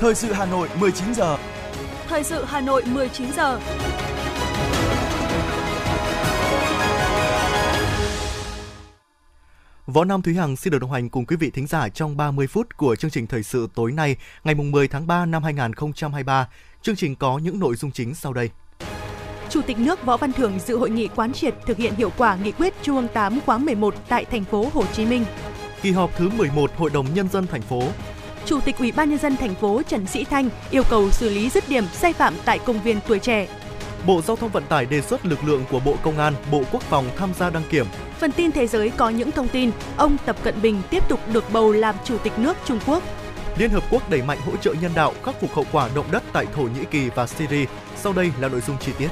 Thời sự Hà Nội 19 giờ. Thời sự Hà Nội 19 giờ. Võ Nam Thúy Hằng xin được đồng hành cùng quý vị thính giả trong 30 phút của chương trình thời sự tối nay, ngày 10 tháng 3 năm 2023. Chương trình có những nội dung chính sau đây. Chủ tịch nước Võ Văn Thưởng dự hội nghị quán triệt thực hiện hiệu quả nghị quyết Trung ương 8 khóa 11 tại thành phố Hồ Chí Minh. Kỳ họp thứ 11 Hội đồng nhân dân thành phố. Chủ tịch Ủy ban nhân dân thành phố Trần Sĩ Thanh yêu cầu xử lý dứt điểm sai phạm tại công viên Tuổi trẻ. Bộ Giao thông Vận tải đề xuất lực lượng của Bộ Công an, Bộ Quốc phòng tham gia đăng kiểm. Phần tin thế giới có những thông tin, ông Tập Cận Bình tiếp tục được bầu làm Chủ tịch nước Trung Quốc. Liên Hợp Quốc đẩy mạnh hỗ trợ nhân đạo khắc phục hậu quả động đất tại Thổ Nhĩ Kỳ và Syria. Sau đây là nội dung chi tiết.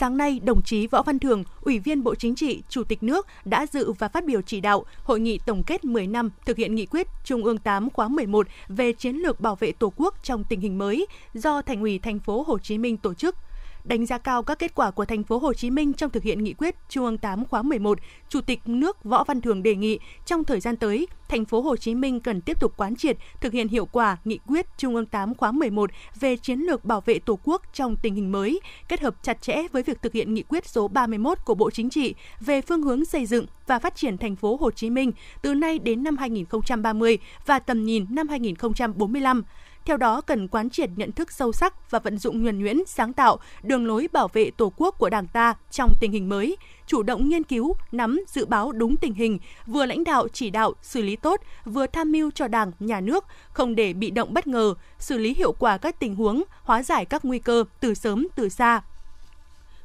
Sáng nay, đồng chí Võ Văn Thường, Ủy viên Bộ Chính trị, Chủ tịch nước đã dự và phát biểu chỉ đạo hội nghị tổng kết 10 năm thực hiện nghị quyết Trung ương 8 khóa 11 về chiến lược bảo vệ Tổ quốc trong tình hình mới do Thành ủy thành phố Hồ Chí Minh tổ chức đánh giá cao các kết quả của thành phố Hồ Chí Minh trong thực hiện nghị quyết Trung ương 8 khóa 11, Chủ tịch nước Võ Văn Thường đề nghị trong thời gian tới, thành phố Hồ Chí Minh cần tiếp tục quán triệt thực hiện hiệu quả nghị quyết Trung ương 8 khóa 11 về chiến lược bảo vệ Tổ quốc trong tình hình mới, kết hợp chặt chẽ với việc thực hiện nghị quyết số 31 của Bộ Chính trị về phương hướng xây dựng và phát triển thành phố Hồ Chí Minh từ nay đến năm 2030 và tầm nhìn năm 2045 theo đó, cần quán triệt nhận thức sâu sắc và vận dụng nhuần nhuyễn, sáng tạo, đường lối bảo vệ Tổ quốc của Đảng ta trong tình hình mới, chủ động nghiên cứu, nắm, dự báo đúng tình hình, vừa lãnh đạo chỉ đạo, xử lý tốt, vừa tham mưu cho Đảng, Nhà nước, không để bị động bất ngờ, xử lý hiệu quả các tình huống, hóa giải các nguy cơ từ sớm từ xa,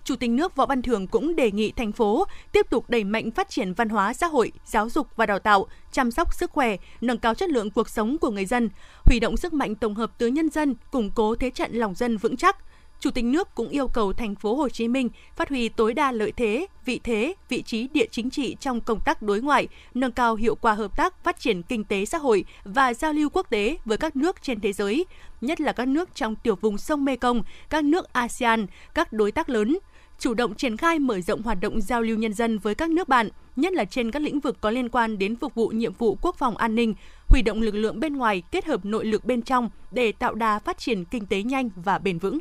Chủ tịch nước Võ Văn Thưởng cũng đề nghị thành phố tiếp tục đẩy mạnh phát triển văn hóa xã hội, giáo dục và đào tạo, chăm sóc sức khỏe, nâng cao chất lượng cuộc sống của người dân, huy động sức mạnh tổng hợp từ nhân dân, củng cố thế trận lòng dân vững chắc. Chủ tịch nước cũng yêu cầu thành phố Hồ Chí Minh phát huy tối đa lợi thế, vị thế, vị trí địa chính trị trong công tác đối ngoại, nâng cao hiệu quả hợp tác phát triển kinh tế xã hội và giao lưu quốc tế với các nước trên thế giới, nhất là các nước trong tiểu vùng sông Mekong, các nước ASEAN, các đối tác lớn, chủ động triển khai mở rộng hoạt động giao lưu nhân dân với các nước bạn, nhất là trên các lĩnh vực có liên quan đến phục vụ nhiệm vụ quốc phòng an ninh, huy động lực lượng bên ngoài kết hợp nội lực bên trong để tạo đà phát triển kinh tế nhanh và bền vững.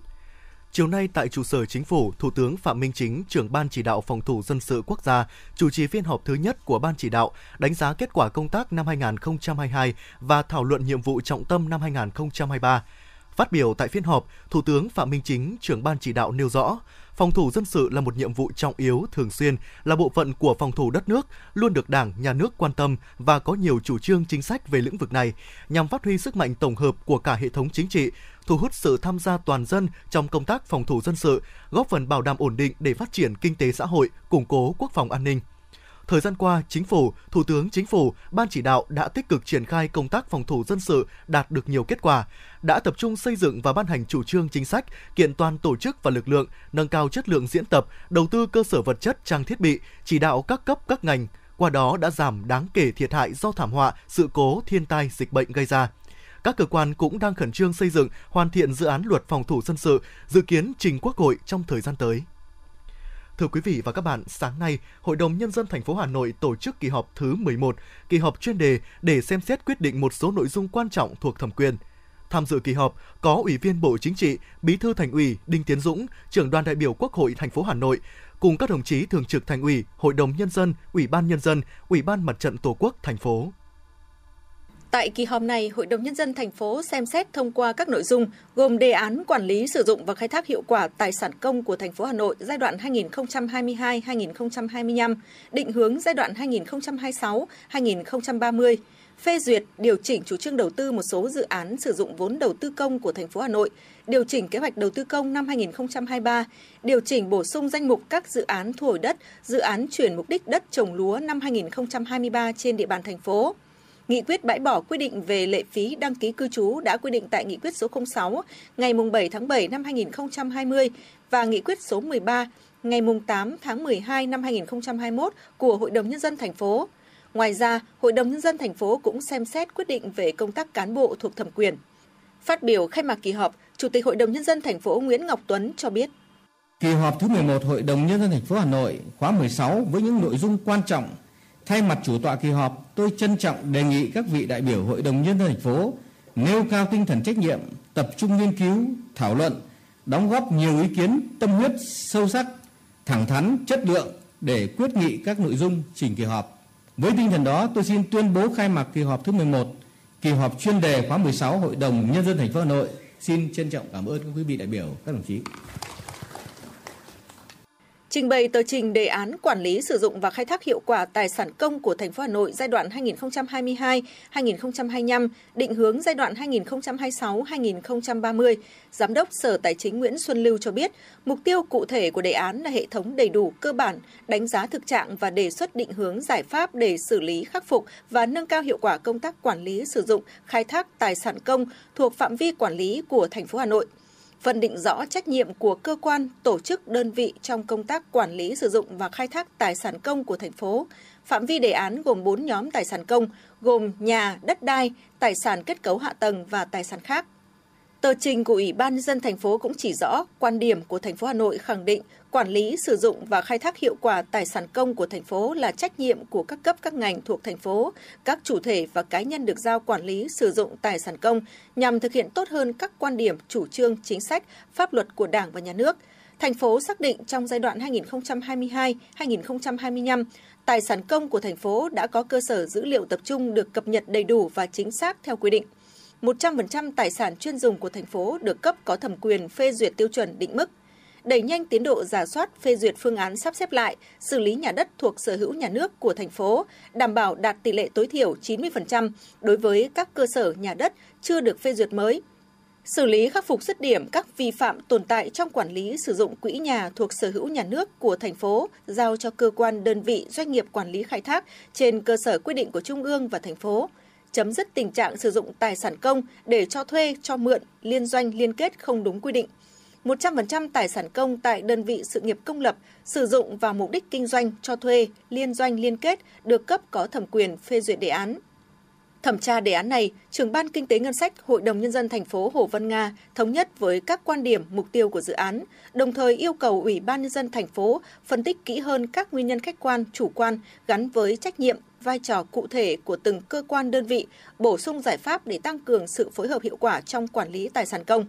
Chiều nay tại trụ sở chính phủ, Thủ tướng Phạm Minh Chính, trưởng ban chỉ đạo phòng thủ dân sự quốc gia, chủ trì phiên họp thứ nhất của ban chỉ đạo, đánh giá kết quả công tác năm 2022 và thảo luận nhiệm vụ trọng tâm năm 2023. Phát biểu tại phiên họp, Thủ tướng Phạm Minh Chính, trưởng ban chỉ đạo nêu rõ, phòng thủ dân sự là một nhiệm vụ trọng yếu thường xuyên, là bộ phận của phòng thủ đất nước, luôn được Đảng, Nhà nước quan tâm và có nhiều chủ trương chính sách về lĩnh vực này, nhằm phát huy sức mạnh tổng hợp của cả hệ thống chính trị, thu hút sự tham gia toàn dân trong công tác phòng thủ dân sự, góp phần bảo đảm ổn định để phát triển kinh tế xã hội, củng cố quốc phòng an ninh. Thời gian qua, Chính phủ, Thủ tướng Chính phủ, Ban chỉ đạo đã tích cực triển khai công tác phòng thủ dân sự đạt được nhiều kết quả, đã tập trung xây dựng và ban hành chủ trương chính sách, kiện toàn tổ chức và lực lượng, nâng cao chất lượng diễn tập, đầu tư cơ sở vật chất, trang thiết bị, chỉ đạo các cấp các ngành, qua đó đã giảm đáng kể thiệt hại do thảm họa, sự cố, thiên tai, dịch bệnh gây ra các cơ quan cũng đang khẩn trương xây dựng, hoàn thiện dự án luật phòng thủ dân sự, dự kiến trình Quốc hội trong thời gian tới. Thưa quý vị và các bạn, sáng nay, Hội đồng Nhân dân thành phố Hà Nội tổ chức kỳ họp thứ 11, kỳ họp chuyên đề để xem xét quyết định một số nội dung quan trọng thuộc thẩm quyền. Tham dự kỳ họp có Ủy viên Bộ Chính trị, Bí thư Thành ủy Đinh Tiến Dũng, trưởng đoàn đại biểu Quốc hội thành phố Hà Nội, cùng các đồng chí thường trực Thành ủy, Hội đồng Nhân dân, Ủy ban Nhân dân, Ủy ban Mặt trận Tổ quốc thành phố. Tại kỳ họp này, Hội đồng Nhân dân thành phố xem xét thông qua các nội dung gồm đề án quản lý sử dụng và khai thác hiệu quả tài sản công của thành phố Hà Nội giai đoạn 2022-2025, định hướng giai đoạn 2026-2030, phê duyệt điều chỉnh chủ trương đầu tư một số dự án sử dụng vốn đầu tư công của thành phố Hà Nội, điều chỉnh kế hoạch đầu tư công năm 2023, điều chỉnh bổ sung danh mục các dự án thu hồi đất, dự án chuyển mục đích đất trồng lúa năm 2023 trên địa bàn thành phố. Nghị quyết bãi bỏ quy định về lệ phí đăng ký cư trú đã quy định tại Nghị quyết số 06 ngày 7 tháng 7 năm 2020 và Nghị quyết số 13 ngày 8 tháng 12 năm 2021 của Hội đồng Nhân dân thành phố. Ngoài ra, Hội đồng Nhân dân thành phố cũng xem xét quyết định về công tác cán bộ thuộc thẩm quyền. Phát biểu khai mạc kỳ họp, Chủ tịch Hội đồng Nhân dân thành phố Nguyễn Ngọc Tuấn cho biết. Kỳ họp thứ 11 Hội đồng Nhân dân thành phố Hà Nội khóa 16 với những nội dung quan trọng Thay mặt chủ tọa kỳ họp, tôi trân trọng đề nghị các vị đại biểu Hội đồng Nhân dân thành phố nêu cao tinh thần trách nhiệm, tập trung nghiên cứu, thảo luận, đóng góp nhiều ý kiến tâm huyết sâu sắc, thẳng thắn, chất lượng để quyết nghị các nội dung trình kỳ họp. Với tinh thần đó, tôi xin tuyên bố khai mạc kỳ họp thứ 11, kỳ họp chuyên đề khóa 16 Hội đồng Nhân dân thành phố Hà Nội. Xin trân trọng cảm ơn các quý vị đại biểu, các đồng chí. Trình bày tờ trình đề án quản lý sử dụng và khai thác hiệu quả tài sản công của thành phố Hà Nội giai đoạn 2022-2025, định hướng giai đoạn 2026-2030, Giám đốc Sở Tài chính Nguyễn Xuân Lưu cho biết, mục tiêu cụ thể của đề án là hệ thống đầy đủ cơ bản, đánh giá thực trạng và đề xuất định hướng giải pháp để xử lý khắc phục và nâng cao hiệu quả công tác quản lý sử dụng, khai thác tài sản công thuộc phạm vi quản lý của thành phố Hà Nội phân định rõ trách nhiệm của cơ quan, tổ chức, đơn vị trong công tác quản lý sử dụng và khai thác tài sản công của thành phố. Phạm vi đề án gồm 4 nhóm tài sản công, gồm nhà, đất đai, tài sản kết cấu hạ tầng và tài sản khác. Tờ trình của Ủy ban nhân dân thành phố cũng chỉ rõ quan điểm của thành phố Hà Nội khẳng định quản lý, sử dụng và khai thác hiệu quả tài sản công của thành phố là trách nhiệm của các cấp các ngành thuộc thành phố, các chủ thể và cá nhân được giao quản lý sử dụng tài sản công nhằm thực hiện tốt hơn các quan điểm, chủ trương, chính sách, pháp luật của Đảng và Nhà nước. Thành phố xác định trong giai đoạn 2022-2025, tài sản công của thành phố đã có cơ sở dữ liệu tập trung được cập nhật đầy đủ và chính xác theo quy định. 100% tài sản chuyên dùng của thành phố được cấp có thẩm quyền phê duyệt tiêu chuẩn định mức, đẩy nhanh tiến độ giả soát phê duyệt phương án sắp xếp lại, xử lý nhà đất thuộc sở hữu nhà nước của thành phố, đảm bảo đạt tỷ lệ tối thiểu 90% đối với các cơ sở nhà đất chưa được phê duyệt mới. Xử lý khắc phục dứt điểm các vi phạm tồn tại trong quản lý sử dụng quỹ nhà thuộc sở hữu nhà nước của thành phố, giao cho cơ quan đơn vị doanh nghiệp quản lý khai thác trên cơ sở quy định của Trung ương và thành phố – chấm dứt tình trạng sử dụng tài sản công để cho thuê, cho mượn, liên doanh liên kết không đúng quy định. 100% tài sản công tại đơn vị sự nghiệp công lập sử dụng vào mục đích kinh doanh, cho thuê, liên doanh liên kết được cấp có thẩm quyền phê duyệt đề án. Thẩm tra đề án này, trưởng ban kinh tế ngân sách Hội đồng nhân dân thành phố Hồ Văn Nga thống nhất với các quan điểm, mục tiêu của dự án, đồng thời yêu cầu Ủy ban nhân dân thành phố phân tích kỹ hơn các nguyên nhân khách quan, chủ quan gắn với trách nhiệm, vai trò cụ thể của từng cơ quan đơn vị, bổ sung giải pháp để tăng cường sự phối hợp hiệu quả trong quản lý tài sản công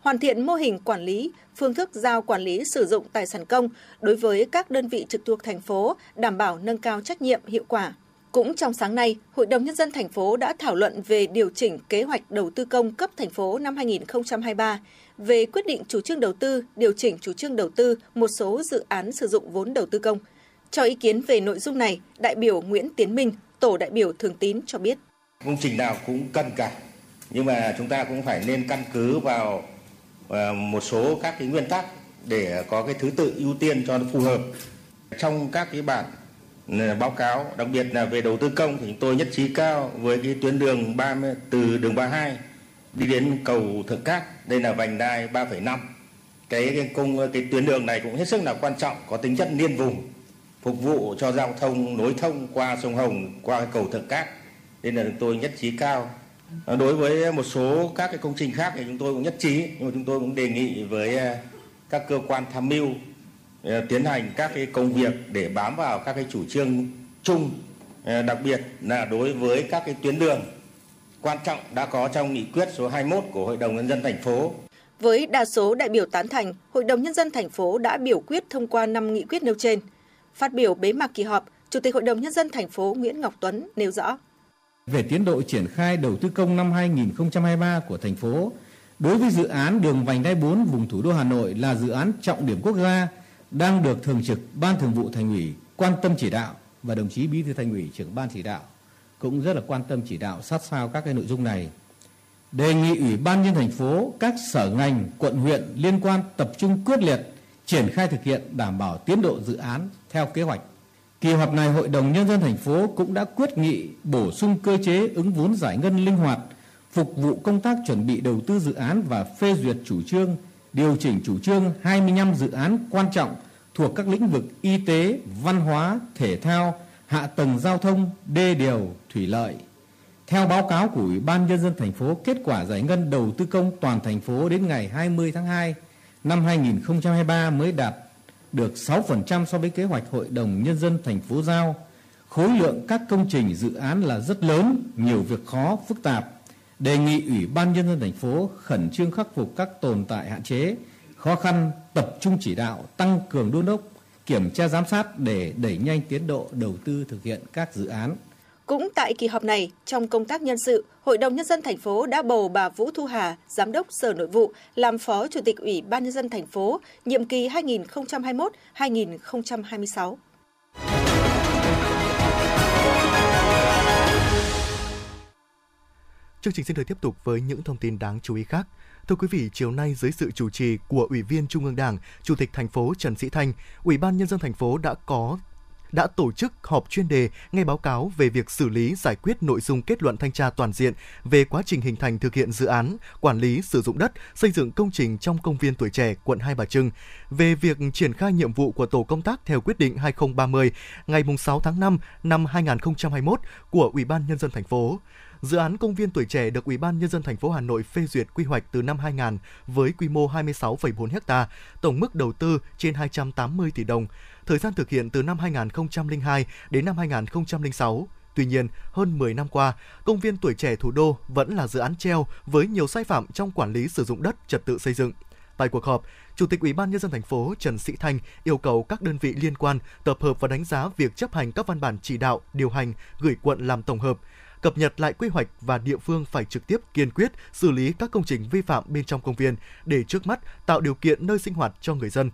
hoàn thiện mô hình quản lý, phương thức giao quản lý sử dụng tài sản công đối với các đơn vị trực thuộc thành phố, đảm bảo nâng cao trách nhiệm hiệu quả. Cũng trong sáng nay, Hội đồng Nhân dân thành phố đã thảo luận về điều chỉnh kế hoạch đầu tư công cấp thành phố năm 2023, về quyết định chủ trương đầu tư, điều chỉnh chủ trương đầu tư một số dự án sử dụng vốn đầu tư công. Cho ý kiến về nội dung này, đại biểu Nguyễn Tiến Minh, tổ đại biểu Thường Tín cho biết. Công trình nào cũng cần cả, nhưng mà chúng ta cũng phải nên căn cứ vào ờ, một số các cái nguyên tắc để có cái thứ tự ưu tiên cho nó phù hợp. Trong các cái bản ờ, báo cáo đặc biệt là về đầu tư công thì chúng tôi nhất trí cao với cái tuyến đường 30 từ đường 32 đi đến cầu Thượng Cát đây là vành đai 3,5 cái, cái công cái tuyến đường này cũng hết sức là quan trọng có tính chất liên vùng phục vụ cho giao thông nối thông qua sông Hồng qua cái cầu Thượng Cát nên là chúng tôi nhất trí cao đối với một số các cái công trình khác thì chúng tôi cũng nhất trí nhưng mà chúng tôi cũng đề nghị với à, các cơ quan tham mưu à, tiến hành các cái công việc để bám vào các cái chủ trương chung à, đặc biệt là đối với các cái tuyến đường quan trọng đã có trong nghị quyết số 21 của Hội đồng nhân dân thành phố. Với đa số đại biểu tán thành, Hội đồng nhân dân thành phố đã biểu quyết thông qua 5 nghị quyết nêu trên. Phát biểu bế mạc kỳ họp, Chủ tịch Hội đồng nhân dân thành phố Nguyễn Ngọc Tuấn nêu rõ: Về tiến độ triển khai đầu tư công năm 2023 của thành phố, đối với dự án đường vành đai 4 vùng thủ đô Hà Nội là dự án trọng điểm quốc gia đang được thường trực ban thường vụ thành ủy quan tâm chỉ đạo và đồng chí bí thư thành ủy trưởng ban chỉ đạo cũng rất là quan tâm chỉ đạo sát sao các cái nội dung này. Đề nghị ủy ban nhân thành phố các sở ngành quận huyện liên quan tập trung quyết liệt triển khai thực hiện đảm bảo tiến độ dự án theo kế hoạch kỳ họp này hội đồng nhân dân thành phố cũng đã quyết nghị bổ sung cơ chế ứng vốn giải ngân linh hoạt phục vụ công tác chuẩn bị đầu tư dự án và phê duyệt chủ trương điều chỉnh chủ trương 25 dự án quan trọng thuộc các lĩnh vực y tế, văn hóa, thể thao, hạ tầng giao thông, đê điều, thủy lợi. Theo báo cáo của Ủy ban Nhân dân thành phố, kết quả giải ngân đầu tư công toàn thành phố đến ngày 20 tháng 2 năm 2023 mới đạt được 6% so với kế hoạch Hội đồng Nhân dân thành phố giao. Khối lượng các công trình dự án là rất lớn, nhiều việc khó, phức tạp. đề nghị Ủy ban Nhân dân thành phố khẩn trương khắc phục các tồn tại hạn chế, khó khăn, tập trung chỉ đạo, tăng cường đôn đốc, kiểm tra giám sát để đẩy nhanh tiến độ đầu tư thực hiện các dự án. Cũng tại kỳ họp này, trong công tác nhân sự, Hội đồng Nhân dân thành phố đã bầu bà Vũ Thu Hà, Giám đốc Sở Nội vụ, làm Phó Chủ tịch Ủy ban Nhân dân thành phố, nhiệm kỳ 2021-2026. Chương trình xin được tiếp tục với những thông tin đáng chú ý khác. Thưa quý vị, chiều nay dưới sự chủ trì của Ủy viên Trung ương Đảng, Chủ tịch thành phố Trần Sĩ Thanh, Ủy ban nhân dân thành phố đã có đã tổ chức họp chuyên đề nghe báo cáo về việc xử lý giải quyết nội dung kết luận thanh tra toàn diện về quá trình hình thành thực hiện dự án, quản lý sử dụng đất, xây dựng công trình trong công viên tuổi trẻ quận Hai Bà Trưng, về việc triển khai nhiệm vụ của tổ công tác theo quyết định 2030 ngày 6 tháng 5 năm 2021 của Ủy ban nhân dân thành phố. Dự án công viên tuổi trẻ được Ủy ban nhân dân thành phố Hà Nội phê duyệt quy hoạch từ năm 2000 với quy mô 26,4 ha, tổng mức đầu tư trên 280 tỷ đồng. Thời gian thực hiện từ năm 2002 đến năm 2006. Tuy nhiên, hơn 10 năm qua, công viên tuổi trẻ thủ đô vẫn là dự án treo với nhiều sai phạm trong quản lý sử dụng đất, trật tự xây dựng. Tại cuộc họp, Chủ tịch Ủy ban nhân dân thành phố Trần Sĩ Thanh yêu cầu các đơn vị liên quan tập hợp và đánh giá việc chấp hành các văn bản chỉ đạo, điều hành gửi quận làm tổng hợp, cập nhật lại quy hoạch và địa phương phải trực tiếp kiên quyết xử lý các công trình vi phạm bên trong công viên để trước mắt tạo điều kiện nơi sinh hoạt cho người dân.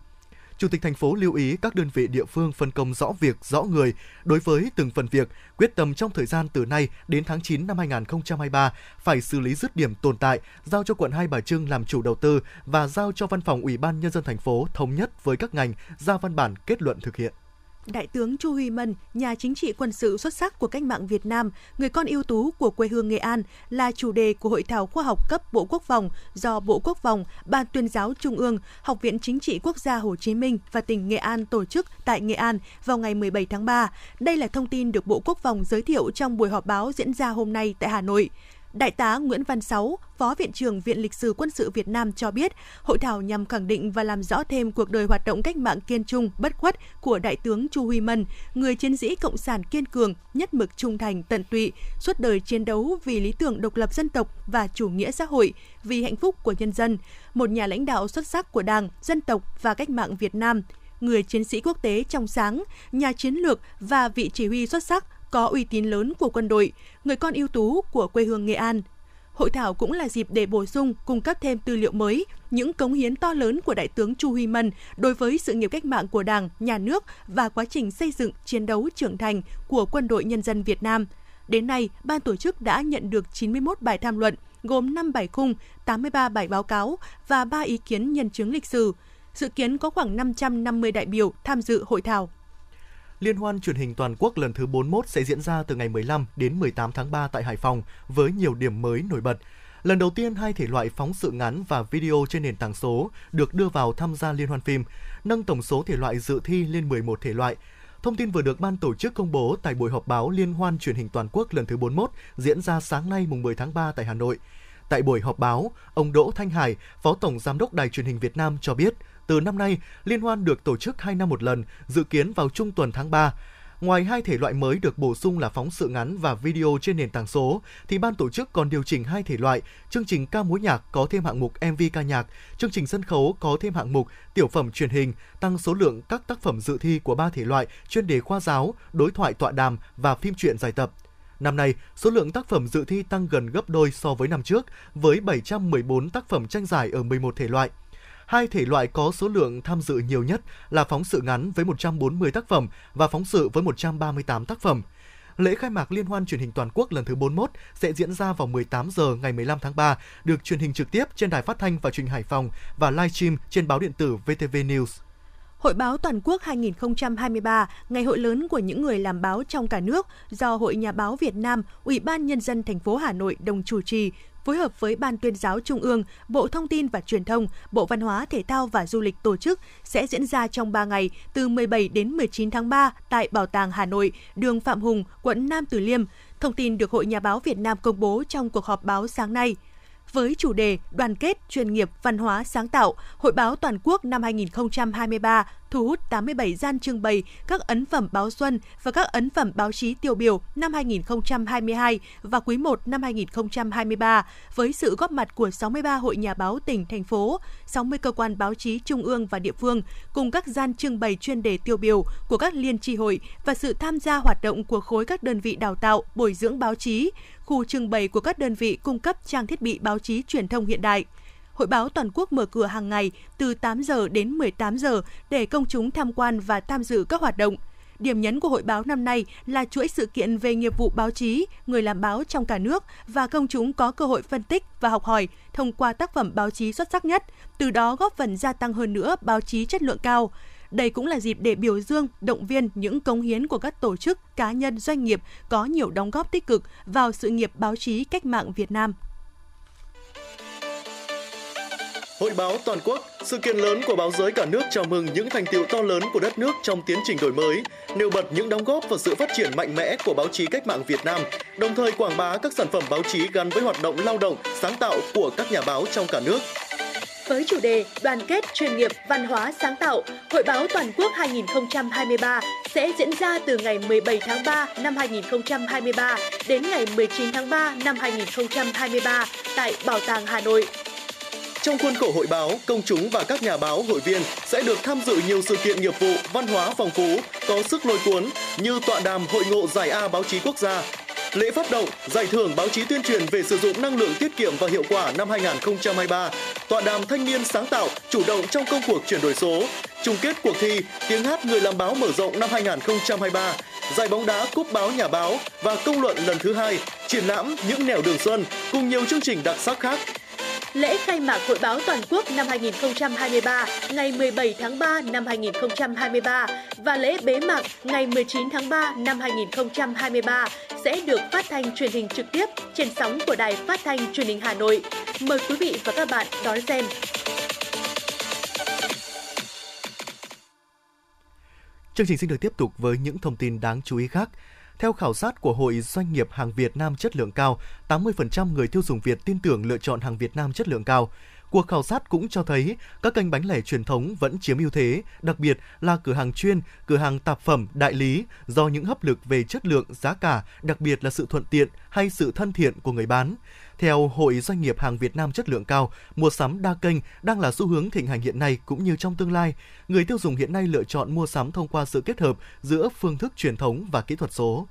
Chủ tịch thành phố lưu ý các đơn vị địa phương phân công rõ việc, rõ người đối với từng phần việc, quyết tâm trong thời gian từ nay đến tháng 9 năm 2023 phải xử lý dứt điểm tồn tại, giao cho quận Hai Bà Trưng làm chủ đầu tư và giao cho văn phòng Ủy ban nhân dân thành phố thống nhất với các ngành ra văn bản kết luận thực hiện. Đại tướng Chu Huy Mân, nhà chính trị quân sự xuất sắc của cách mạng Việt Nam, người con ưu tú của quê hương Nghệ An, là chủ đề của hội thảo khoa học cấp Bộ Quốc phòng do Bộ Quốc phòng, Ban tuyên giáo Trung ương, Học viện Chính trị Quốc gia Hồ Chí Minh và tỉnh Nghệ An tổ chức tại Nghệ An vào ngày 17 tháng 3. Đây là thông tin được Bộ Quốc phòng giới thiệu trong buổi họp báo diễn ra hôm nay tại Hà Nội. Đại tá Nguyễn Văn Sáu, Phó Viện trưởng Viện Lịch sử Quân sự Việt Nam cho biết, hội thảo nhằm khẳng định và làm rõ thêm cuộc đời hoạt động cách mạng kiên trung, bất khuất của Đại tướng Chu Huy Mân, người chiến sĩ cộng sản kiên cường, nhất mực trung thành tận tụy, suốt đời chiến đấu vì lý tưởng độc lập dân tộc và chủ nghĩa xã hội, vì hạnh phúc của nhân dân, một nhà lãnh đạo xuất sắc của Đảng, dân tộc và cách mạng Việt Nam, người chiến sĩ quốc tế trong sáng, nhà chiến lược và vị chỉ huy xuất sắc có uy tín lớn của quân đội, người con ưu tú của quê hương Nghệ An. Hội thảo cũng là dịp để bổ sung, cung cấp thêm tư liệu mới, những cống hiến to lớn của Đại tướng Chu Huy Mân đối với sự nghiệp cách mạng của Đảng, Nhà nước và quá trình xây dựng, chiến đấu trưởng thành của Quân đội Nhân dân Việt Nam. Đến nay, ban tổ chức đã nhận được 91 bài tham luận, gồm 5 bài khung, 83 bài báo cáo và 3 ý kiến nhân chứng lịch sử. Dự kiến có khoảng 550 đại biểu tham dự hội thảo. Liên hoan truyền hình toàn quốc lần thứ 41 sẽ diễn ra từ ngày 15 đến 18 tháng 3 tại Hải Phòng với nhiều điểm mới nổi bật. Lần đầu tiên, hai thể loại phóng sự ngắn và video trên nền tảng số được đưa vào tham gia liên hoan phim, nâng tổng số thể loại dự thi lên 11 thể loại. Thông tin vừa được ban tổ chức công bố tại buổi họp báo Liên hoan truyền hình toàn quốc lần thứ 41 diễn ra sáng nay mùng 10 tháng 3 tại Hà Nội. Tại buổi họp báo, ông Đỗ Thanh Hải, Phó Tổng Giám đốc Đài truyền hình Việt Nam cho biết, từ năm nay, liên hoan được tổ chức 2 năm một lần, dự kiến vào trung tuần tháng 3. Ngoài hai thể loại mới được bổ sung là phóng sự ngắn và video trên nền tảng số, thì ban tổ chức còn điều chỉnh hai thể loại, chương trình ca múa nhạc có thêm hạng mục MV ca nhạc, chương trình sân khấu có thêm hạng mục tiểu phẩm truyền hình, tăng số lượng các tác phẩm dự thi của ba thể loại chuyên đề khoa giáo, đối thoại tọa đàm và phim truyện dài tập. Năm nay, số lượng tác phẩm dự thi tăng gần gấp đôi so với năm trước, với 714 tác phẩm tranh giải ở 11 thể loại. Hai thể loại có số lượng tham dự nhiều nhất là phóng sự ngắn với 140 tác phẩm và phóng sự với 138 tác phẩm. Lễ khai mạc Liên hoan truyền hình toàn quốc lần thứ 41 sẽ diễn ra vào 18 giờ ngày 15 tháng 3, được truyền hình trực tiếp trên đài phát thanh và truyền hình Hải Phòng và livestream trên báo điện tử VTV News. Hội báo toàn quốc 2023, ngày hội lớn của những người làm báo trong cả nước do Hội Nhà báo Việt Nam, Ủy ban nhân dân thành phố Hà Nội đồng chủ trì, phối hợp với Ban tuyên giáo Trung ương, Bộ Thông tin và Truyền thông, Bộ Văn hóa, Thể thao và Du lịch tổ chức sẽ diễn ra trong 3 ngày từ 17 đến 19 tháng 3 tại Bảo tàng Hà Nội, đường Phạm Hùng, quận Nam Từ Liêm. Thông tin được Hội Nhà báo Việt Nam công bố trong cuộc họp báo sáng nay với chủ đề Đoàn kết, chuyên nghiệp, văn hóa, sáng tạo, Hội báo toàn quốc năm 2023 thu hút 87 gian trưng bày các ấn phẩm báo xuân và các ấn phẩm báo chí tiêu biểu năm 2022 và quý 1 năm 2023 với sự góp mặt của 63 hội nhà báo tỉnh, thành phố, 60 cơ quan báo chí trung ương và địa phương cùng các gian trưng bày chuyên đề tiêu biểu của các liên tri hội và sự tham gia hoạt động của khối các đơn vị đào tạo, bồi dưỡng báo chí, khu trưng bày của các đơn vị cung cấp trang thiết bị báo chí truyền thông hiện đại. Hội báo toàn quốc mở cửa hàng ngày từ 8 giờ đến 18 giờ để công chúng tham quan và tham dự các hoạt động. Điểm nhấn của hội báo năm nay là chuỗi sự kiện về nghiệp vụ báo chí, người làm báo trong cả nước và công chúng có cơ hội phân tích và học hỏi thông qua tác phẩm báo chí xuất sắc nhất, từ đó góp phần gia tăng hơn nữa báo chí chất lượng cao. Đây cũng là dịp để biểu dương, động viên những cống hiến của các tổ chức, cá nhân, doanh nghiệp có nhiều đóng góp tích cực vào sự nghiệp báo chí cách mạng Việt Nam. Hội báo toàn quốc, sự kiện lớn của báo giới cả nước chào mừng những thành tiệu to lớn của đất nước trong tiến trình đổi mới, nêu bật những đóng góp vào sự phát triển mạnh mẽ của báo chí cách mạng Việt Nam, đồng thời quảng bá các sản phẩm báo chí gắn với hoạt động lao động, sáng tạo của các nhà báo trong cả nước. Với chủ đề Đoàn kết chuyên nghiệp văn hóa sáng tạo, Hội báo toàn quốc 2023 sẽ diễn ra từ ngày 17 tháng 3 năm 2023 đến ngày 19 tháng 3 năm 2023 tại Bảo tàng Hà Nội. Trong khuôn khổ hội báo, công chúng và các nhà báo hội viên sẽ được tham dự nhiều sự kiện nghiệp vụ, văn hóa phong phú, có sức lôi cuốn như tọa đàm hội ngộ giải A báo chí quốc gia, lễ phát động giải thưởng báo chí tuyên truyền về sử dụng năng lượng tiết kiệm và hiệu quả năm 2023, tọa đàm thanh niên sáng tạo chủ động trong công cuộc chuyển đổi số, chung kết cuộc thi tiếng hát người làm báo mở rộng năm 2023, giải bóng đá cúp báo nhà báo và công luận lần thứ hai, triển lãm những nẻo đường xuân cùng nhiều chương trình đặc sắc khác lễ khai mạc Hội báo toàn quốc năm 2023 ngày 17 tháng 3 năm 2023 và lễ bế mạc ngày 19 tháng 3 năm 2023 sẽ được phát thanh truyền hình trực tiếp trên sóng của Đài Phát thanh Truyền hình Hà Nội. Mời quý vị và các bạn đón xem. Chương trình xin được tiếp tục với những thông tin đáng chú ý khác. Theo khảo sát của Hội Doanh nghiệp hàng Việt Nam chất lượng cao, 80% người tiêu dùng Việt tin tưởng lựa chọn hàng Việt Nam chất lượng cao. Cuộc khảo sát cũng cho thấy các kênh bán lẻ truyền thống vẫn chiếm ưu thế, đặc biệt là cửa hàng chuyên, cửa hàng tạp phẩm, đại lý do những hấp lực về chất lượng, giá cả, đặc biệt là sự thuận tiện hay sự thân thiện của người bán. Theo Hội Doanh nghiệp hàng Việt Nam chất lượng cao, mua sắm đa kênh đang là xu hướng thịnh hành hiện nay cũng như trong tương lai. Người tiêu dùng hiện nay lựa chọn mua sắm thông qua sự kết hợp giữa phương thức truyền thống và kỹ thuật số.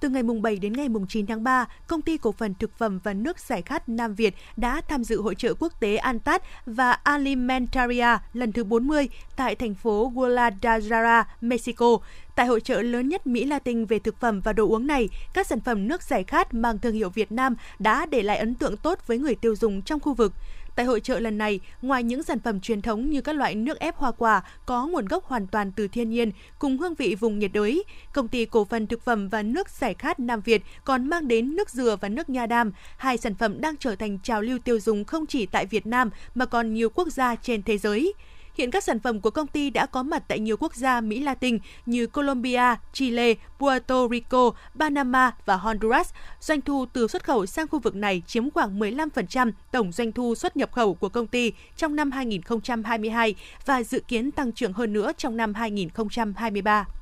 Từ ngày mùng 7 đến ngày mùng 9 tháng 3, công ty cổ phần thực phẩm và nước giải khát Nam Việt đã tham dự hội trợ quốc tế Antat và Alimentaria lần thứ 40 tại thành phố Guadalajara, Mexico. Tại hội trợ lớn nhất Mỹ Latin về thực phẩm và đồ uống này, các sản phẩm nước giải khát mang thương hiệu Việt Nam đã để lại ấn tượng tốt với người tiêu dùng trong khu vực. Tại hội trợ lần này, ngoài những sản phẩm truyền thống như các loại nước ép hoa quả có nguồn gốc hoàn toàn từ thiên nhiên cùng hương vị vùng nhiệt đới, công ty cổ phần thực phẩm và nước giải khát Nam Việt còn mang đến nước dừa và nước nha đam, hai sản phẩm đang trở thành trào lưu tiêu dùng không chỉ tại Việt Nam mà còn nhiều quốc gia trên thế giới. Hiện các sản phẩm của công ty đã có mặt tại nhiều quốc gia Mỹ Latin như Colombia, Chile, Puerto Rico, Panama và Honduras. Doanh thu từ xuất khẩu sang khu vực này chiếm khoảng 15% tổng doanh thu xuất nhập khẩu của công ty trong năm 2022 và dự kiến tăng trưởng hơn nữa trong năm 2023.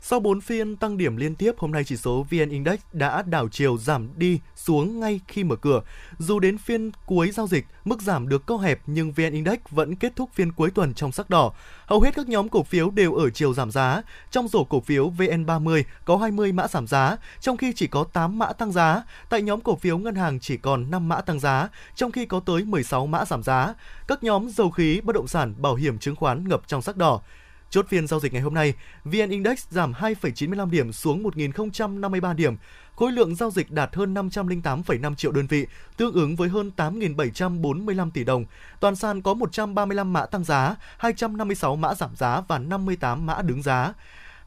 Sau 4 phiên tăng điểm liên tiếp, hôm nay chỉ số VN Index đã đảo chiều giảm đi xuống ngay khi mở cửa. Dù đến phiên cuối giao dịch, mức giảm được co hẹp nhưng VN Index vẫn kết thúc phiên cuối tuần trong sắc đỏ. Hầu hết các nhóm cổ phiếu đều ở chiều giảm giá. Trong rổ cổ phiếu VN30 có 20 mã giảm giá, trong khi chỉ có 8 mã tăng giá. Tại nhóm cổ phiếu ngân hàng chỉ còn 5 mã tăng giá, trong khi có tới 16 mã giảm giá. Các nhóm dầu khí, bất động sản, bảo hiểm chứng khoán ngập trong sắc đỏ. Chốt phiên giao dịch ngày hôm nay, VN Index giảm 2,95 điểm xuống 1.053 điểm. Khối lượng giao dịch đạt hơn 508,5 triệu đơn vị, tương ứng với hơn 8.745 tỷ đồng. Toàn sàn có 135 mã tăng giá, 256 mã giảm giá và 58 mã đứng giá.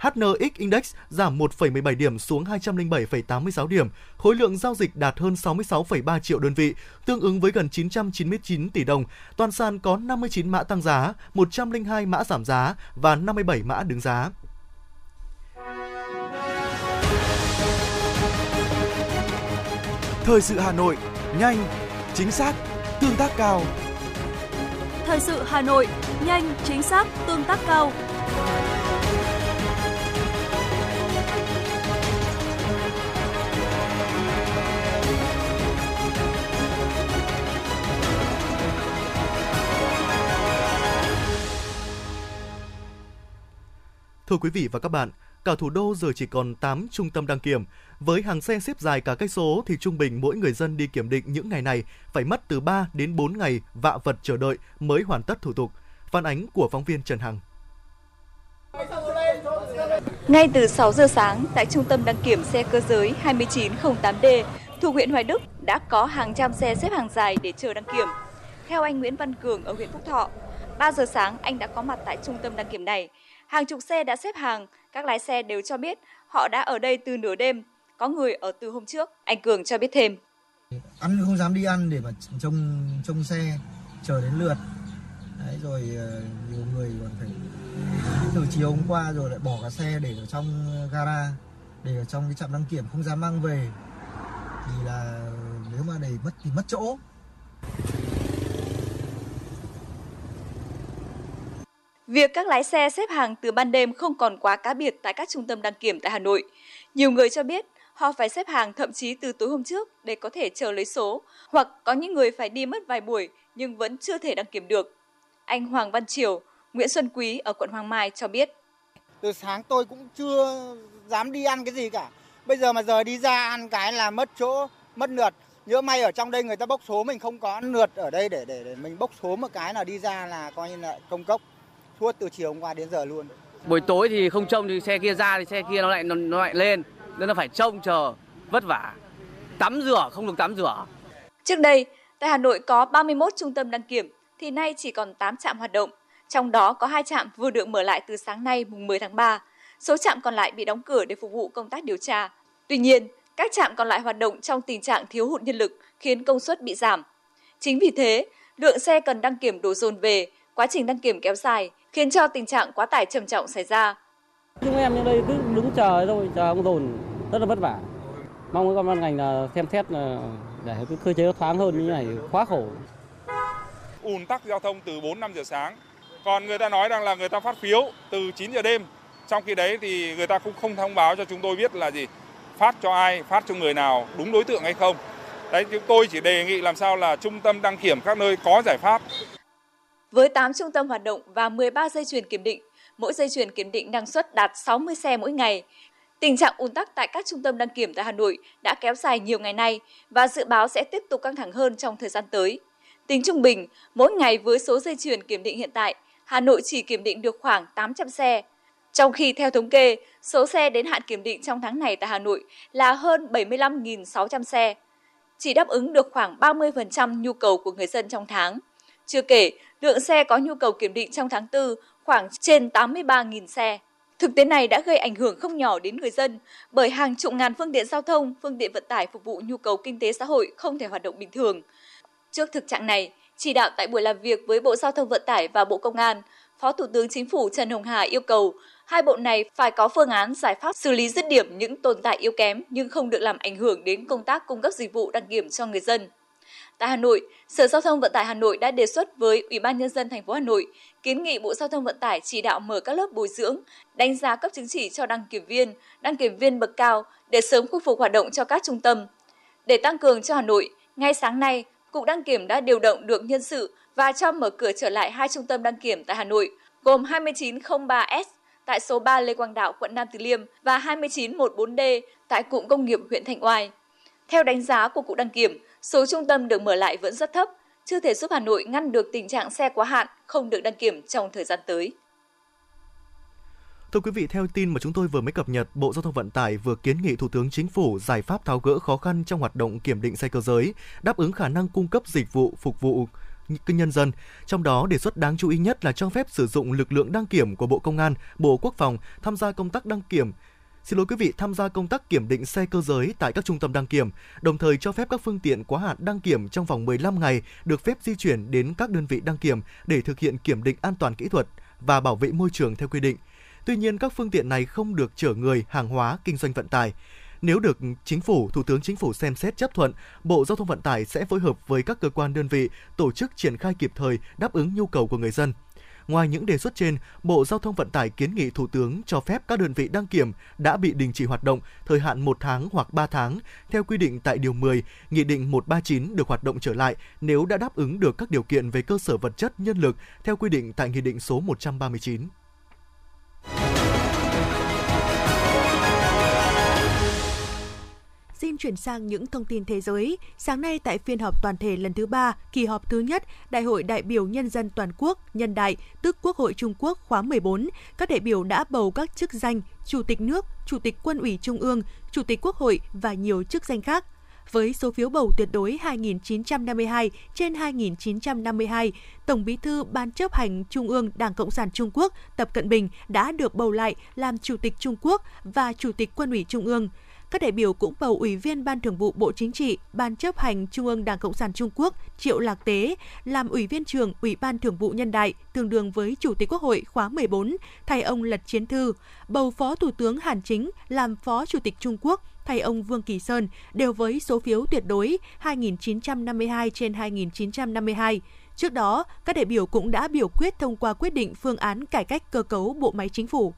HNX Index giảm 1,17 điểm xuống 207,86 điểm, khối lượng giao dịch đạt hơn 66,3 triệu đơn vị, tương ứng với gần 999 tỷ đồng. Toàn sàn có 59 mã tăng giá, 102 mã giảm giá và 57 mã đứng giá. Thời sự Hà Nội, nhanh, chính xác, tương tác cao. Thời sự Hà Nội, nhanh, chính xác, tương tác cao. Thưa quý vị và các bạn, cả thủ đô giờ chỉ còn 8 trung tâm đăng kiểm. Với hàng xe xếp dài cả cây số thì trung bình mỗi người dân đi kiểm định những ngày này phải mất từ 3 đến 4 ngày vạ vật chờ đợi mới hoàn tất thủ tục. Phản ánh của phóng viên Trần Hằng. Ngay từ 6 giờ sáng, tại trung tâm đăng kiểm xe cơ giới 2908D thuộc huyện Hoài Đức đã có hàng trăm xe xếp hàng dài để chờ đăng kiểm. Theo anh Nguyễn Văn Cường ở huyện Phúc Thọ, 3 giờ sáng anh đã có mặt tại trung tâm đăng kiểm này. Hàng chục xe đã xếp hàng, các lái xe đều cho biết họ đã ở đây từ nửa đêm, có người ở từ hôm trước. Anh Cường cho biết thêm. Ăn không dám đi ăn để mà trông trông xe chờ đến lượt. Đấy rồi ờ, nhiều người còn phải từ chiều hôm qua rồi lại bỏ cả xe để ở trong gara, để ở trong cái trạm đăng kiểm không dám mang về. Thì là nếu mà để mất thì mất chỗ. Việc các lái xe xếp hàng từ ban đêm không còn quá cá biệt tại các trung tâm đăng kiểm tại Hà Nội. Nhiều người cho biết họ phải xếp hàng thậm chí từ tối hôm trước để có thể chờ lấy số, hoặc có những người phải đi mất vài buổi nhưng vẫn chưa thể đăng kiểm được. Anh Hoàng Văn Triều, Nguyễn Xuân Quý ở quận Hoàng Mai cho biết. Từ sáng tôi cũng chưa dám đi ăn cái gì cả. Bây giờ mà giờ đi ra ăn cái là mất chỗ, mất lượt. Nhớ may ở trong đây người ta bốc số mình không có lượt ở đây để để, để mình bốc số một cái là đi ra là coi như là công cốc suốt từ chiều hôm qua đến giờ luôn. Buổi tối thì không trông thì xe kia ra thì xe kia nó lại nó, nó lại lên nên nó phải trông chờ vất vả. Tắm rửa không được tắm rửa. Trước đây, tại Hà Nội có 31 trung tâm đăng kiểm thì nay chỉ còn 8 trạm hoạt động. Trong đó có hai trạm vừa được mở lại từ sáng nay mùng 10 tháng 3. Số trạm còn lại bị đóng cửa để phục vụ công tác điều tra. Tuy nhiên, các trạm còn lại hoạt động trong tình trạng thiếu hụt nhân lực khiến công suất bị giảm. Chính vì thế, lượng xe cần đăng kiểm đổ dồn về, quá trình đăng kiểm kéo dài khiến cho tình trạng quá tải trầm trọng xảy ra. Chúng em như đây cứ đứng chờ thôi, chờ ông dồn rất là vất vả. Mong các ban ngành là xem xét là để cái cơ chế thoáng hơn như này quá khổ. ùn tắc giao thông từ 4 5 giờ sáng. Còn người ta nói rằng là người ta phát phiếu từ 9 giờ đêm. Trong khi đấy thì người ta cũng không thông báo cho chúng tôi biết là gì phát cho ai, phát cho người nào, đúng đối tượng hay không. Đấy chúng tôi chỉ đề nghị làm sao là trung tâm đăng kiểm các nơi có giải pháp. Với 8 trung tâm hoạt động và 13 dây chuyền kiểm định, mỗi dây chuyền kiểm định năng suất đạt 60 xe mỗi ngày. Tình trạng ùn tắc tại các trung tâm đăng kiểm tại Hà Nội đã kéo dài nhiều ngày nay và dự báo sẽ tiếp tục căng thẳng hơn trong thời gian tới. Tính trung bình, mỗi ngày với số dây chuyền kiểm định hiện tại, Hà Nội chỉ kiểm định được khoảng 800 xe. Trong khi theo thống kê, số xe đến hạn kiểm định trong tháng này tại Hà Nội là hơn 75.600 xe, chỉ đáp ứng được khoảng 30% nhu cầu của người dân trong tháng. Chưa kể, lượng xe có nhu cầu kiểm định trong tháng 4 khoảng trên 83.000 xe. Thực tế này đã gây ảnh hưởng không nhỏ đến người dân bởi hàng chục ngàn phương tiện giao thông, phương tiện vận tải phục vụ nhu cầu kinh tế xã hội không thể hoạt động bình thường. Trước thực trạng này, chỉ đạo tại buổi làm việc với Bộ Giao thông Vận tải và Bộ Công an, Phó Thủ tướng Chính phủ Trần Hồng Hà yêu cầu hai bộ này phải có phương án giải pháp xử lý dứt điểm những tồn tại yếu kém nhưng không được làm ảnh hưởng đến công tác cung cấp dịch vụ đăng kiểm cho người dân. Tại Hà Nội, Sở Giao thông Vận tải Hà Nội đã đề xuất với Ủy ban nhân dân thành phố Hà Nội kiến nghị Bộ Giao thông Vận tải chỉ đạo mở các lớp bồi dưỡng, đánh giá cấp chứng chỉ cho đăng kiểm viên, đăng kiểm viên bậc cao để sớm khôi phục hoạt động cho các trung tâm. Để tăng cường cho Hà Nội, ngay sáng nay, Cục Đăng kiểm đã điều động được nhân sự và cho mở cửa trở lại hai trung tâm đăng kiểm tại Hà Nội, gồm 2903S tại số 3 Lê Quang Đạo, quận Nam Từ Liêm và 2914D tại cụm công nghiệp huyện Thanh Oai. Theo đánh giá của Cục Đăng kiểm, số trung tâm được mở lại vẫn rất thấp, chưa thể giúp Hà Nội ngăn được tình trạng xe quá hạn không được đăng kiểm trong thời gian tới. Thưa quý vị, theo tin mà chúng tôi vừa mới cập nhật, Bộ Giao thông Vận tải vừa kiến nghị Thủ tướng Chính phủ giải pháp tháo gỡ khó khăn trong hoạt động kiểm định xe cơ giới, đáp ứng khả năng cung cấp dịch vụ phục vụ nhân dân. Trong đó, đề xuất đáng chú ý nhất là cho phép sử dụng lực lượng đăng kiểm của Bộ Công an, Bộ Quốc phòng tham gia công tác đăng kiểm Xin lỗi quý vị tham gia công tác kiểm định xe cơ giới tại các trung tâm đăng kiểm, đồng thời cho phép các phương tiện quá hạn đăng kiểm trong vòng 15 ngày được phép di chuyển đến các đơn vị đăng kiểm để thực hiện kiểm định an toàn kỹ thuật và bảo vệ môi trường theo quy định. Tuy nhiên, các phương tiện này không được chở người, hàng hóa, kinh doanh vận tải. Nếu được Chính phủ, Thủ tướng Chính phủ xem xét chấp thuận, Bộ Giao thông Vận tải sẽ phối hợp với các cơ quan đơn vị tổ chức triển khai kịp thời đáp ứng nhu cầu của người dân. Ngoài những đề xuất trên, Bộ Giao thông Vận tải kiến nghị Thủ tướng cho phép các đơn vị đăng kiểm đã bị đình chỉ hoạt động thời hạn 1 tháng hoặc 3 tháng theo quy định tại Điều 10, Nghị định 139 được hoạt động trở lại nếu đã đáp ứng được các điều kiện về cơ sở vật chất, nhân lực theo quy định tại Nghị định số 139. Xin chuyển sang những thông tin thế giới. Sáng nay tại phiên họp toàn thể lần thứ ba, kỳ họp thứ nhất, Đại hội đại biểu nhân dân toàn quốc, nhân đại, tức Quốc hội Trung Quốc khóa 14, các đại biểu đã bầu các chức danh Chủ tịch nước, Chủ tịch Quân ủy Trung ương, Chủ tịch Quốc hội và nhiều chức danh khác với số phiếu bầu tuyệt đối 2.952 trên 2.952, Tổng Bí thư Ban chấp hành Trung ương Đảng Cộng sản Trung Quốc Tập Cận Bình đã được bầu lại làm Chủ tịch Trung Quốc và Chủ tịch Quân ủy Trung ương. Các đại biểu cũng bầu Ủy viên Ban Thường vụ Bộ Chính trị, Ban chấp hành Trung ương Đảng Cộng sản Trung Quốc Triệu Lạc Tế làm Ủy viên trưởng Ủy ban Thường vụ Nhân đại, tương đương với Chủ tịch Quốc hội khóa 14, thay ông Lật Chiến Thư, bầu Phó Thủ tướng Hàn Chính làm Phó Chủ tịch Trung Quốc thay ông Vương Kỳ Sơn đều với số phiếu tuyệt đối 2.952 trên 2.952. Trước đó, các đại biểu cũng đã biểu quyết thông qua quyết định phương án cải cách cơ cấu bộ máy chính phủ.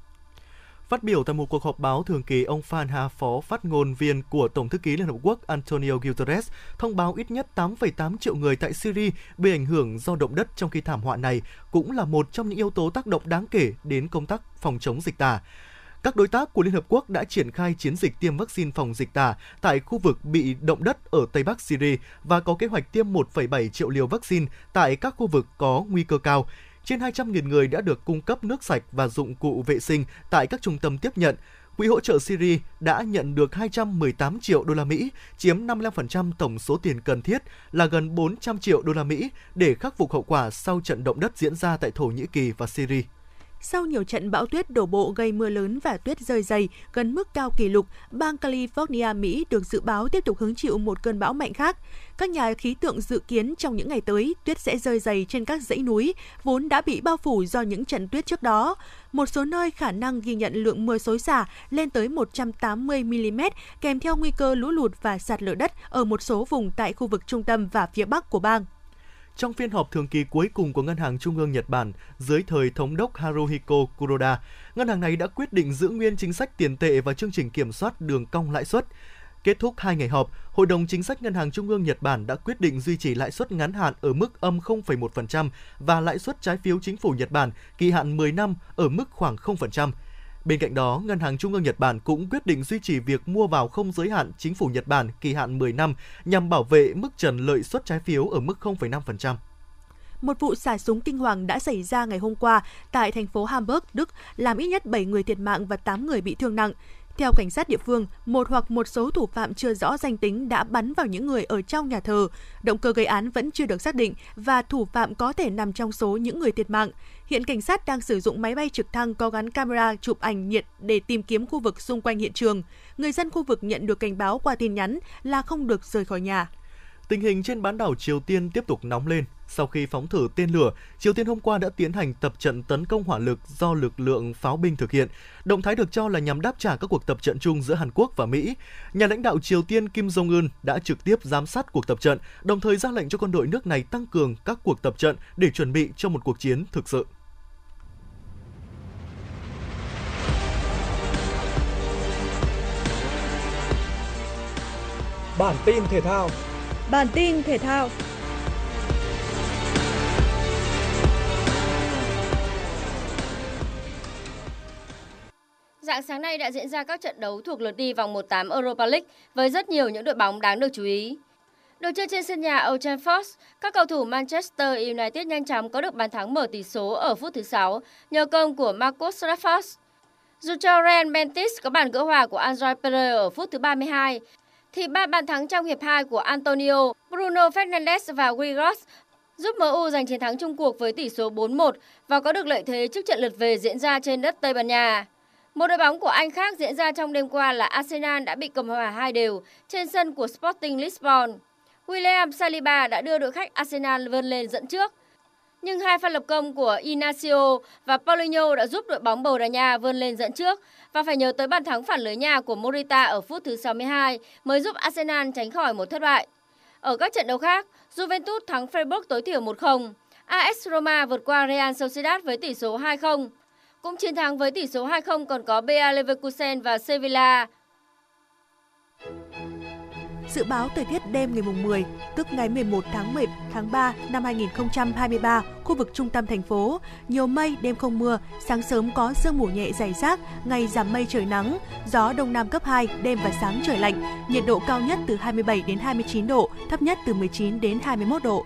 Phát biểu tại một cuộc họp báo thường kỳ, ông Phan Ha, phó phát ngôn viên của Tổng thư ký Liên Hợp Quốc Antonio Guterres, thông báo ít nhất 8,8 triệu người tại Syria bị ảnh hưởng do động đất trong khi thảm họa này cũng là một trong những yếu tố tác động đáng kể đến công tác phòng chống dịch tả. Các đối tác của Liên Hợp Quốc đã triển khai chiến dịch tiêm vaccine phòng dịch tả tại khu vực bị động đất ở Tây Bắc Syria và có kế hoạch tiêm 1,7 triệu liều vaccine tại các khu vực có nguy cơ cao. Trên 200.000 người đã được cung cấp nước sạch và dụng cụ vệ sinh tại các trung tâm tiếp nhận. Quỹ hỗ trợ Syria đã nhận được 218 triệu đô la Mỹ, chiếm 55% tổng số tiền cần thiết là gần 400 triệu đô la Mỹ để khắc phục hậu quả sau trận động đất diễn ra tại Thổ Nhĩ Kỳ và Syria. Sau nhiều trận bão tuyết đổ bộ gây mưa lớn và tuyết rơi dày gần mức cao kỷ lục, bang California, Mỹ được dự báo tiếp tục hứng chịu một cơn bão mạnh khác. Các nhà khí tượng dự kiến trong những ngày tới, tuyết sẽ rơi dày trên các dãy núi, vốn đã bị bao phủ do những trận tuyết trước đó. Một số nơi khả năng ghi nhận lượng mưa xối xả lên tới 180 mm, kèm theo nguy cơ lũ lụt và sạt lở đất ở một số vùng tại khu vực trung tâm và phía bắc của bang. Trong phiên họp thường kỳ cuối cùng của Ngân hàng Trung ương Nhật Bản dưới thời thống đốc Haruhiko Kuroda, ngân hàng này đã quyết định giữ nguyên chính sách tiền tệ và chương trình kiểm soát đường cong lãi suất. Kết thúc hai ngày họp, Hội đồng Chính sách Ngân hàng Trung ương Nhật Bản đã quyết định duy trì lãi suất ngắn hạn ở mức âm 0,1% và lãi suất trái phiếu chính phủ Nhật Bản kỳ hạn 10 năm ở mức khoảng 0%. Bên cạnh đó, Ngân hàng Trung ương Nhật Bản cũng quyết định duy trì việc mua vào không giới hạn chính phủ Nhật Bản kỳ hạn 10 năm nhằm bảo vệ mức trần lợi suất trái phiếu ở mức 0,5%. Một vụ xả súng kinh hoàng đã xảy ra ngày hôm qua tại thành phố Hamburg, Đức, làm ít nhất 7 người thiệt mạng và 8 người bị thương nặng. Theo cảnh sát địa phương, một hoặc một số thủ phạm chưa rõ danh tính đã bắn vào những người ở trong nhà thờ. Động cơ gây án vẫn chưa được xác định và thủ phạm có thể nằm trong số những người thiệt mạng. Hiện cảnh sát đang sử dụng máy bay trực thăng có gắn camera chụp ảnh nhiệt để tìm kiếm khu vực xung quanh hiện trường. Người dân khu vực nhận được cảnh báo qua tin nhắn là không được rời khỏi nhà. Tình hình trên bán đảo Triều Tiên tiếp tục nóng lên. Sau khi phóng thử tên lửa, Triều Tiên hôm qua đã tiến hành tập trận tấn công hỏa lực do lực lượng pháo binh thực hiện. Động thái được cho là nhằm đáp trả các cuộc tập trận chung giữa Hàn Quốc và Mỹ. Nhà lãnh đạo Triều Tiên Kim Jong-un đã trực tiếp giám sát cuộc tập trận, đồng thời ra lệnh cho quân đội nước này tăng cường các cuộc tập trận để chuẩn bị cho một cuộc chiến thực sự. Bản tin thể thao Bản tin thể thao Dạng sáng nay đã diễn ra các trận đấu thuộc lượt đi vòng 1/8 Europa League với rất nhiều những đội bóng đáng được chú ý. Được chơi trên sân nhà Old Trafford, các cầu thủ Manchester United nhanh chóng có được bàn thắng mở tỷ số ở phút thứ 6 nhờ công của Marcus Rashford. Dù cho Real Betis có bàn gỡ hòa của Andre Pereira ở phút thứ 32, thì ba bàn thắng trong hiệp 2 của Antonio, Bruno Fernandes và Guigos giúp MU giành chiến thắng chung cuộc với tỷ số 4-1 và có được lợi thế trước trận lượt về diễn ra trên đất Tây Ban Nha. Một đội bóng của Anh khác diễn ra trong đêm qua là Arsenal đã bị cầm hòa hai đều trên sân của Sporting Lisbon. William Saliba đã đưa đội khách Arsenal vươn lên dẫn trước. Nhưng hai pha lập công của Inacio và Paulinho đã giúp đội bóng Bồ Đào Nha vươn lên dẫn trước và phải nhớ tới bàn thắng phản lưới nhà của Morita ở phút thứ 62 mới giúp Arsenal tránh khỏi một thất bại. Ở các trận đấu khác, Juventus thắng Freiburg tối thiểu 1-0. AS Roma vượt qua Real Sociedad với tỷ số 2-0. Cũng chiến thắng với tỷ số 2-0 còn có Bayer Leverkusen và Sevilla. Dự báo thời tiết đêm ngày mùng 10, tức ngày 11 tháng 10 tháng 3 năm 2023, khu vực trung tâm thành phố, nhiều mây, đêm không mưa, sáng sớm có sương mù nhẹ dày rác, ngày giảm mây trời nắng, gió đông nam cấp 2, đêm và sáng trời lạnh, nhiệt độ cao nhất từ 27 đến 29 độ, thấp nhất từ 19 đến 21 độ.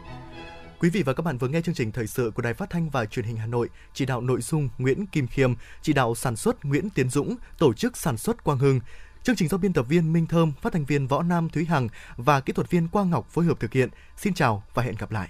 Quý vị và các bạn vừa nghe chương trình thời sự của Đài Phát thanh và Truyền hình Hà Nội, chỉ đạo nội dung Nguyễn Kim Khiêm, chỉ đạo sản xuất Nguyễn Tiến Dũng, tổ chức sản xuất Quang Hưng. Chương trình do biên tập viên Minh Thơm, phát thanh viên Võ Nam Thúy Hằng và kỹ thuật viên Quang Ngọc phối hợp thực hiện. Xin chào và hẹn gặp lại.